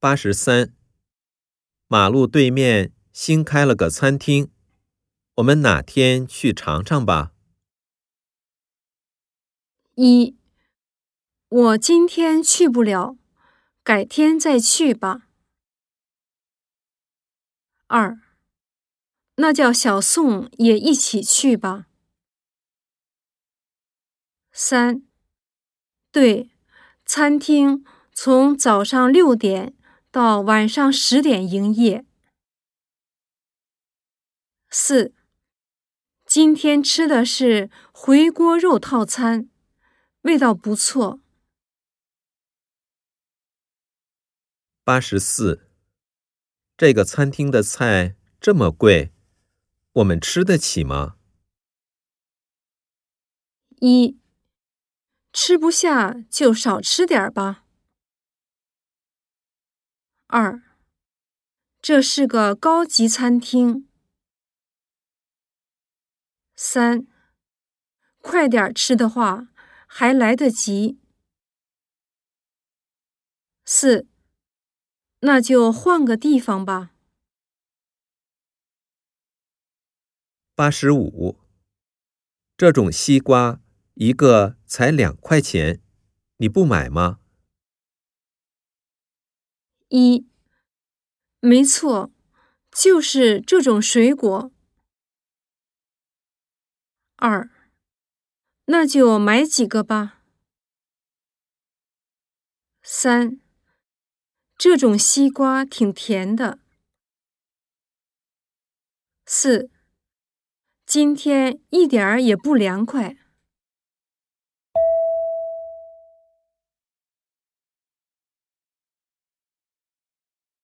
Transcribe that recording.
八十三，马路对面新开了个餐厅，我们哪天去尝尝吧？一，我今天去不了，改天再去吧。二，那叫小宋也一起去吧。三，对，餐厅从早上六点到晚上十点营业。四，今天吃的是回锅肉套餐，味道不错。八十四，这个餐厅的菜这么贵，我们吃得起吗？一。吃不下就少吃点吧。二，这是个高级餐厅。三，快点吃的话还来得及。四，那就换个地方吧。八十五，这种西瓜。一个才两块钱，你不买吗？一，没错，就是这种水果。二，那就买几个吧。三，这种西瓜挺甜的。四，今天一点儿也不凉快。